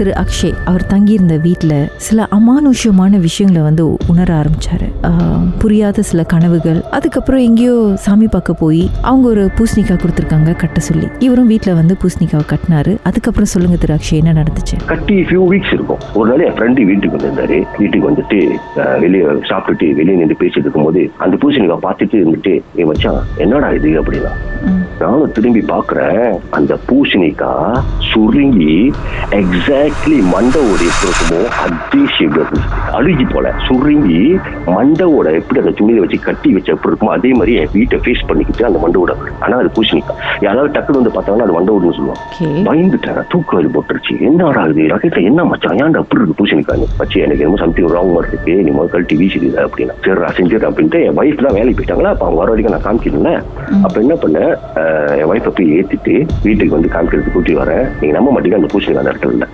திரு அக்ஷய் அவர் தங்கியிருந்த வீட்டில் சில அமானுஷ்யமான விஷயங்களை வந்து உணர ஆரம்பிச்சாரு. ஆஹ், புரியாத சில கனவுகள். அதுக்கப்புறம் எங்கேயோ சாமி பார்க்க போய் அவங்க ஒரு பூசணிக்காய் கொடுத்துருக்காங்க கட்ட சொல்லி. இவரும் வீட்டில் வந்து பூசணிக்காவை கட்டினாரு. அதுக்கப்புறம் சொல்லுங்க திரு அக்ஷய் என்ன நடந்துச்சு? கட்டி ஃபியூ வீக்ஸ் இருக்கும். ஒரு நாள் என் ஃப்ரெண்டு வீட்டுக்கு வந்திருந்தாரு. வீட்டுக்கு வந்துட்டு வெளியே சாப்பிட்டுட்டு வெளியே நின்று பேசிட்டு இருக்கும்போது அந்த பூசணிக்காய் பார்த்துட்டு இருந்துட்டு ஏ மச்சான் என்னடா இது? அப்படின்னா. நானும் திரும்பி பார்க்கறேன். அந்த பூசணிக்காய் சுருங்கி எக்ஸாக்ட்லி மண்டவோட எப்படி இருக்குமோ அதே ஷேப்ல இருந்துச்சு அழுகி போல. சுருங்கி மண்டவோட எப்படி அந்த துணியை வச்சு கட்டி வச்ச எப்படி இருக்குமோ அதே மாதிரி என் வீட்டை ஃபேஸ் பண்ணிக்கிட்டு அந்த மண்டவோட ஆனா அது பூசணிக்காய் யாராவது டக்குனு வந்து பார்த்தாங்கன்னா அது மண்டவோடுன்னு சொல்லுவாங்க. பயந்துட்டேன் தூக்கம் வலி போட்டுருச்சு. என்னடா இது? ரகத்தை என்ன மச்சான்? ஏன்டா அப்படி இருக்கு பூசணிக்காய் வச்சு எனக்கு என்னமோ சம்திங் ராங் மாதிரி இருக்கு நீ முதல் கழட்டி வீசிடுது அப்படின்னா. சரி செஞ்சிடறேன் அப்படின்ட்டு என் ஒய்ஃப் தான் வேலைக்கு போயிட்டாங்களா? அப்ப அவங்க வர வரைக்கும் நான் காமிக்கல அப்ப என்ன பண்ணேன் அஹ், என் ஒய்ஃபை போய் ஏத்திட்டு வீட்டுக்கு வந்து காமிக்கிறதுக்கு கூட்டி வரேன். நீங்க நம்ப மாட்டீங்க அந்த பூசணிக்காய் அந்த இடத்துல.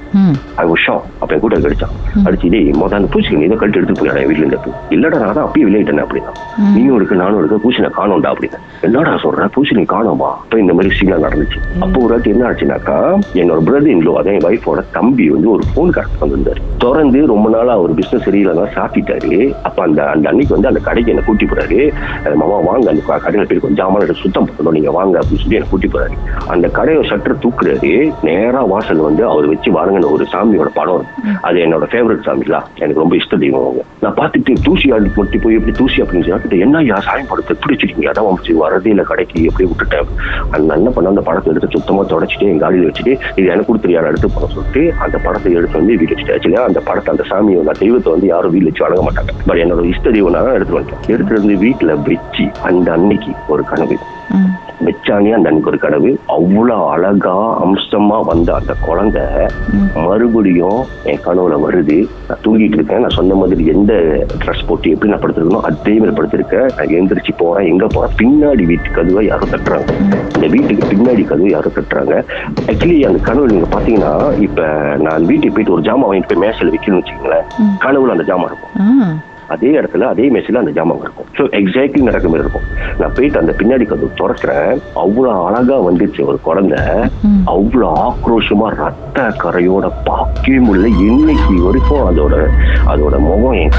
அது ஒரு ஷாக் அப்ப என் கூட கடிச்சான் அடிச்சு டேய் மொதல் அந்த பூசணிக்காய் நீ இதை கழட்டி எடுத்து போயிடா என் வீட்டுல இருந்து இல்லடா நான் தான் அப்பயே விளையாட்டேன் அப்படின்னா நீயும் இருக்கு நானும் இருக்கு பூசணி காணோம்டா அப்படின்னா என்னடா சொல்ற பூசணி காணோமா அப்ப இந்த மாதிரி சீனா நடந்துச்சு அப்போ ஒரு வாட்டி என்ன ஆச்சுனாக்கா என்னோட பிரதர் இன்லோ அதான் என் ஒய்ஃபோட தம்பி வந்து ஒரு போன் கார்டு வந்திருந்தாரு திறந்து ரொம்ப நாளா அவர் பிசினஸ் சரியில்லை சாப்பிட்டாரு அப்ப அந்த அந்த அன்னைக்கு வந்து அந்த கடைக்கு என்ன கூட்டி போறாரு மாமா வாங்க அந்த கடையில போய் கொஞ்சம் ஜாமான சுத்தம் பண்ணணும் நீங்க வாங்க அப்படின்னு சொல்லி என்ன கூட்டி போறாரு அந்த கடையை ஷட்டர் தூக்குறாரு நேரா வாசல் வந்து அவர் வச்சு வாருங்கன்னு ஒரு சாமியோட படம். அது என்னோட ஃபேவரட் சாமிலா எனக்கு ரொம்ப இஷ்ட தெய்வம் அவங்க. நான் பார்த்துட்டு தூசி ஆடி மட்டும் போய் எப்படி தூசி அப்படின்னு சொல்லி என்ன யா சாமி படத்தை எப்படி வச்சிருக்கீங்க? அதான் வந்துச்சு வரதே இல்லை கடைக்கு எப்படி விட்டுட்டேன். அந்த என்ன பண்ண அந்த படத்தை எடுத்து சுத்தமா தொடச்சிட்டு என் காலியில் வச்சுட்டு இது எனக்கு கொடுத்துரு யாரும் எடுத்து போன சொல்லிட்டு அந்த படத்தை எடுத்து வந்து வீடு வச்சுட்டு ஆக்சுவலி அந்த படத்தை அந்த சாமியை அந்த தெய்வத்தை வந்து யாரும் வீடு வச்சு வழங்க மாட்டாங்க. பட் என்னோட இஷ்ட தெய்வம் நான் எடுத்து வந்துட்டேன். எடுத்து வந்து வீட்டுல வச்சு அந்த அன்னைக்கு ஒரு கனவு. வெச்சானே அந்த அன்னைக்கு ஒரு கனவு. அவ்வளவு அழகா அம்சமா வந்த அந்த குழந்தை மறுபடியும் என் கனவுல வருது. நான் தூங்கிட்டு இருக்கேன். நான் சொன்ன மாதிரி எந்த ட்ரெஸ் போட்டு எப்படி நான் படுத்திருக்கணும் அதே மாதிரி படுத்திருக்கேன். நான் எந்திரிச்சு போறேன். எங்க போறேன்? பின்னாடி வீட்டு கதவை யாரும் தட்டுறாங்க. இந்த வீட்டுக்கு பின்னாடி கதவு யாரும் தட்டுறாங்க. ஆக்சுவலி அந்த கனவு நீங்க பாத்தீங்கன்னா இப்ப நான் வீட்டுக்கு போயிட்டு ஒரு ஜாமான் வாங்கிட்டு போய் மேசையில வைக்கணும்னு வச்சுக்கோங்களேன். கனவுல அந்த ஜாமான் இருக்கும். அதே இடத்துல அதே மேட்ச்ல அந்த ஜாமான் இருக்கும். ஸோ எக்ஸாக்ட்லி நடக்க மாதிரி இருக்கும். நான் போயிட்டு அந்த பின்னாடி கதவு திறக்கிறேன். அவ்வளோ அழகா வந்துச்சு ஒரு குழந்தை. அவ்வளோ ஆக்ரோஷமா ரத்த கரையோட பார்க்கவே முடியல. இன்னைக்கு வரைக்கும் அதோட அதோட முகம் என்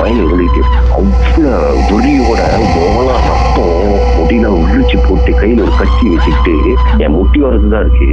மைண்ட் இருந்துட்டு அவ்வளோ வெறியோட முகலாம் ரத்தம் முடியல உழிச்சு போட்டு கையில ஒரு கத்தி வச்சுக்கிட்டு என் முட்டி வரது தான் இருக்கு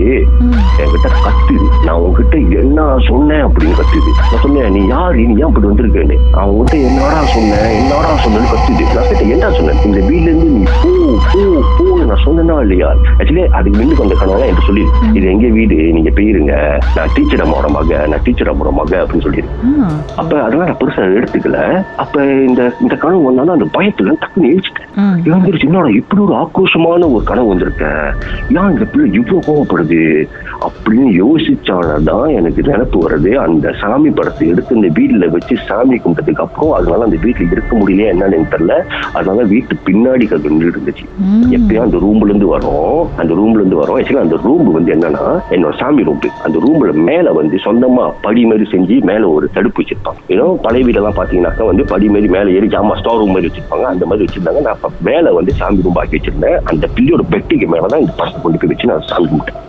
என்கிட்ட கத்துது நான் உன்கிட்ட என்ன சொன்னேன் அப்படின்னு கத்துது. நான் சொன்னேன் நீ யாரு? நீ ஏன் இப்படி வந்திருக்கேன்னு? அவன் கிட்ட என்னடா சொன்னேன் என்னடா சொன்னேன்னு கத்துது. நான் கிட்ட என்ன சொன்னேன்? இந்த வீட்ல இருந்து நீ போ போ போன்னு நான் சொன்னேனா இல்லையா? ஆக்சுவலி அதுக்கு முன்னுக்கு வந்த கனவுலாம் என்கிட்ட சொல்லி இது எங்க வீடு? நீங்க போயிருங்க. நான் டீச்சர் அம்மாவோட மக நான் டீச்சர் அம்மாவோட மக அப்படின்னு ஆ. அப்ப அதெல்லாம் நான் பெருசா எடுத்துக்கல. அப்ப இந்த இந்த கனவு வந்தாலும் அந்த பயத்துல டக்குன்னு எழுச்சிட்டேன் எழுந்திருச்சு என்னடா இப்படி ஒரு ஆக்ரோஷமான ஒரு கனவு வந்திருக்க. ஏன் இந்த பிள்ளை இவ்வளவு கோவப்படுது? அப்படின்னு யோசிச்சாலதான் எனக்கு நினைப்பு வருது அந்த சாமி படத்தை எடுத்து இந்த வீட்டுல வச்சு சாமி கும்பிட்டதுக்கு அப்புறம் அதனால அந்த வீட்டுல இருக்க முடியல என்னன்னு தெரியல. அதனால வீட்டு பின்னாடி நின்றுட்டு இருந்துச்சு. எப்பயும் அந்த ரூம்ல இருந்து வரும். அந்த ரூம்ல இருந்து வரும். ஆக்சுவலா அந்த ரூம் வந்து என்னன்னா என்னோட சாமி ரூம் அந்த ரூம்ல மேல வந்து சொந்தமா படி மாதிரி செஞ்சு மேல ஒரு தடுப்பு வச்சிருப்பாங்க. ஏதோ பழைய வீடெல்லாம் பாத்தீங்கன்னாக்கா வந்து படி மாதிரி மேல ஏறி ஜாமா ஸ்டோர் ரூம் மாதிரி வச்சிருப்பாங்க. அந்த மாதிரி வச்சிருந்தாங்க. நான் அப்ப மேல வந்து சாமி ரூம் ஆக்கி வச்சிருந்தேன். அந்த பிள்ளையோட பெட்டிக்கு மேலதான் இந்த படத்தை கொண்டு போய் வச்சு நான் சாமி கும்பிட்டேன்.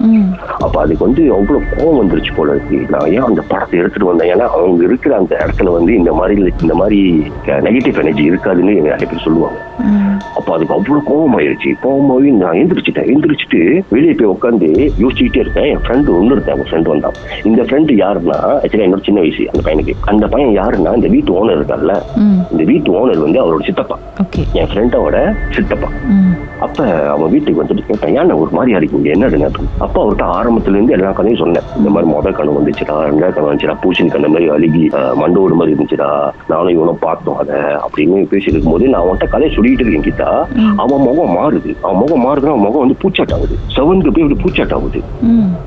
அப்ப அதுக்கு வந்து அவ்வளவு கோவம் வந்துருச்சு போல இருக்கு. நான் ஏன் அந்த படத்தை எடுத்துட்டு வந்தேன்? ஏன்னா அவங்க இருக்கிற அந்த இடத்துல வந்து இந்த மாதிரி இந்த மாதிரி நெகட்டிவ் எனர்ஜி இருக்காதுன்னு நிறைய பேர் சொல்லுவாங்க. அப்ப அதுக்கு அவ்வளவு கோவம் ஆயிடுச்சு கோவமாயி நான் எந்திரிச்சிட்டேன். எந்திரிச்சிட்டு வெளியே போய் உட்காந்து யோசிச்சுக்கிட்டே இருக்கேன் என் ஃப்ரெண்டு ஒன்று இருந்தேன். என் ஃப்ரெண்டு வந்தான். இந்த ஃப்ரெண்டு யாருன்னா ஆக்சுவலி என்னோட சின்ன வயசு அந்த பையனுக்கு. அந்த பையன் யாருன்னா இந்த வீட்டு ஓனர் இருக்கார்ல. இந்த வீட்டு ஓனர் வந்து அவரோட சித்தப்பா. என் ஃப்ரெண்டோட சித்தப்பா. அப்ப அவன் வீட்டுக்கு வந்துட்டு கேட்டேன் ஏன் ஒரு மாதிரியா இருக்கீங்க என்ன அப்ப அவர்கிட்ட ஆரம்பத்துல இருந்து எல்லா கதையும் சொன்னேன். இந்த மாதிரி முதல் கனவு வந்துச்சுடா ரெண்டாவது கனவு வந்துச்சுடா பூசணி கண்ண மாதிரி அழுகி மண்டோடு மாதிரி இருந்துச்சுடா நானும் இவனும் பார்த்தோம் அதை அப்படின்னு பேசிட்டு இருக்கும்போது நான் அவன்கிட்ட கதையை சொல்லிட்டு இருக்கேன் கிட்டா அவன் முகம் மாறுது. அவன் முகம் மாறுதுன்னா அவன் முகம் வந்து பூச்சாட்டாகுது. செவனுக்கு போய் இப்படி பூச்சாட்டாகுது.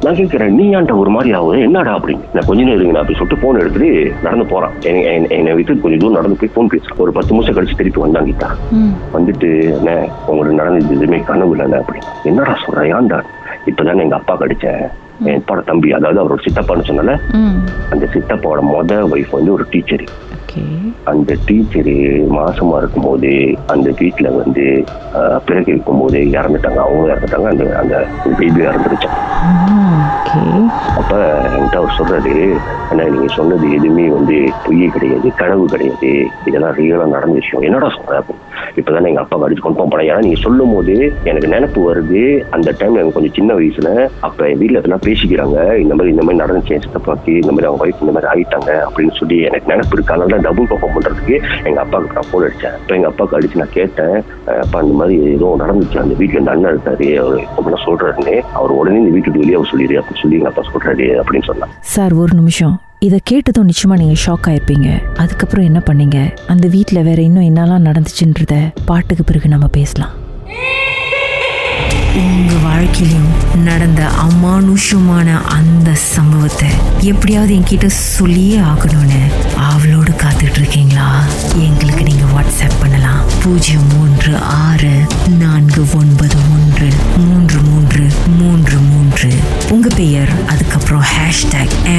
நான் கேட்கிறேன் நீ ஏன்டா ஒரு மாதிரி ஆகுது என்னடா? அப்படின்னு. நான் கொஞ்ச நேரம் இருங்க அப்படி சொல்லிட்டு போன் எடுத்துட்டு நடந்து போறான். என்னை- என்னை என்னை விட்டு கொஞ்சம் தூரம் நடந்து போய் போன் பேசுறான். ஒரு பத்து நிமிஷம் கழிச்சு திருப்பி வந்தாங்க கிட்டா வந்துட்டு என்ன உங்களுக்கு நடந்தது எதுவுமே கனவு இல்லைண்ணே அப்படின்னு என்னடா சொல்ற ஏன்டா? இப்பதானே எங்க அப்பா கடிச்சேன் என் அப்பாவோட தம்பி அதாவது அவரோட சித்தப்பான்னு சொன்னால அந்த சித்தப்பாவோட மொத ஒய்ஃப் வந்து ஒரு டீச்சர் அந்த டீச்சரு மாசமா இருக்கும்போது அந்த வீட்டுல வந்து பிறகு இருக்கும்போது இறந்துட்டாங்க. அவங்க இறந்துட்டாங்க. அந்த அந்த பேபி இறந்துருச்சான் அவர் சொல்றாரு அண்ணா நீங்க சொன்னது எதுவுமே வந்து பொய் கிடையாது கனவு கிடையாது. இதெல்லாம் ரியலா நடந்த விஷயம். என்னடா சொல்ற அப்படின்னு. இப்பதானே எங்க அப்பா அடிச்சு கன்ஃபார்ம் பண்ண ஏன்னா நீங்க சொல்லும் போது எனக்கு நினைப்பு வருது. அந்த டைம் எனக்கு கொஞ்சம் சின்ன வயசுல அப்ப என் வீட்டுல இதெல்லாம் பேசிக்கிறாங்க. இந்த மாதிரி இந்த மாதிரி நடந்துச்சு என் சித்தப்பாக்கு இந்த மாதிரி அவங்க ஒய்ஃப் இந்த மாதிரி ஆயிட்டாங்க அப்படின்னு சொல்லி எனக்கு நினைப்பு இருக்கு. அதனால டபுள் பர்ஃபார்ம் பண்றதுக்கு எங்க அப்பாவுக்கு நான் போன் அடிச்சேன். இப்போ எங்க அப்பாவுக்கு அடிச்சு நான் கேட்டேன் அப்பா இந்த மாதிரி ஏதோ நடந்துச்சு. அந்த வீட்டுல இந்த அண்ணன் இருக்காரு. அவர் என்ன சொல்றாருன்னு. அவர் உடனே இந்த வீட்டுக்கு வெளியே அவர் சொல்லிடு அப்படின்னு சொல்லி எங்க அப்பா சொல்றாரு அப்படின்னு சொன்னான். சார் ஒரு நிமிஷம். இதை கேட்டதும் நிச்சயமா நீங்க ஷாக் ஆயிருப்பீங்க. அதுக்கப்புறம் என்ன பண்ணீங்க? அந்த வீட்டில் வேற இன்னும் என்னெல்லாம் நடந்துச்சுன்றத பாட்டுக்கு பிறகு நம்ம பேசலாம். உங்க வாழ்க்கையிலும் நடந்த அமானுஷமான அந்த சம்பவத்தை எப்படியாவது என்கிட்ட சொல்லியே ஆகணும்னு அவளோடு காத்துட்டு இருக்கீங்களா? எங்களுக்கு நீங்க வாட்ஸ்அப் பண்ணலாம். பூஜ்ஜியம் மூன்று ஆறு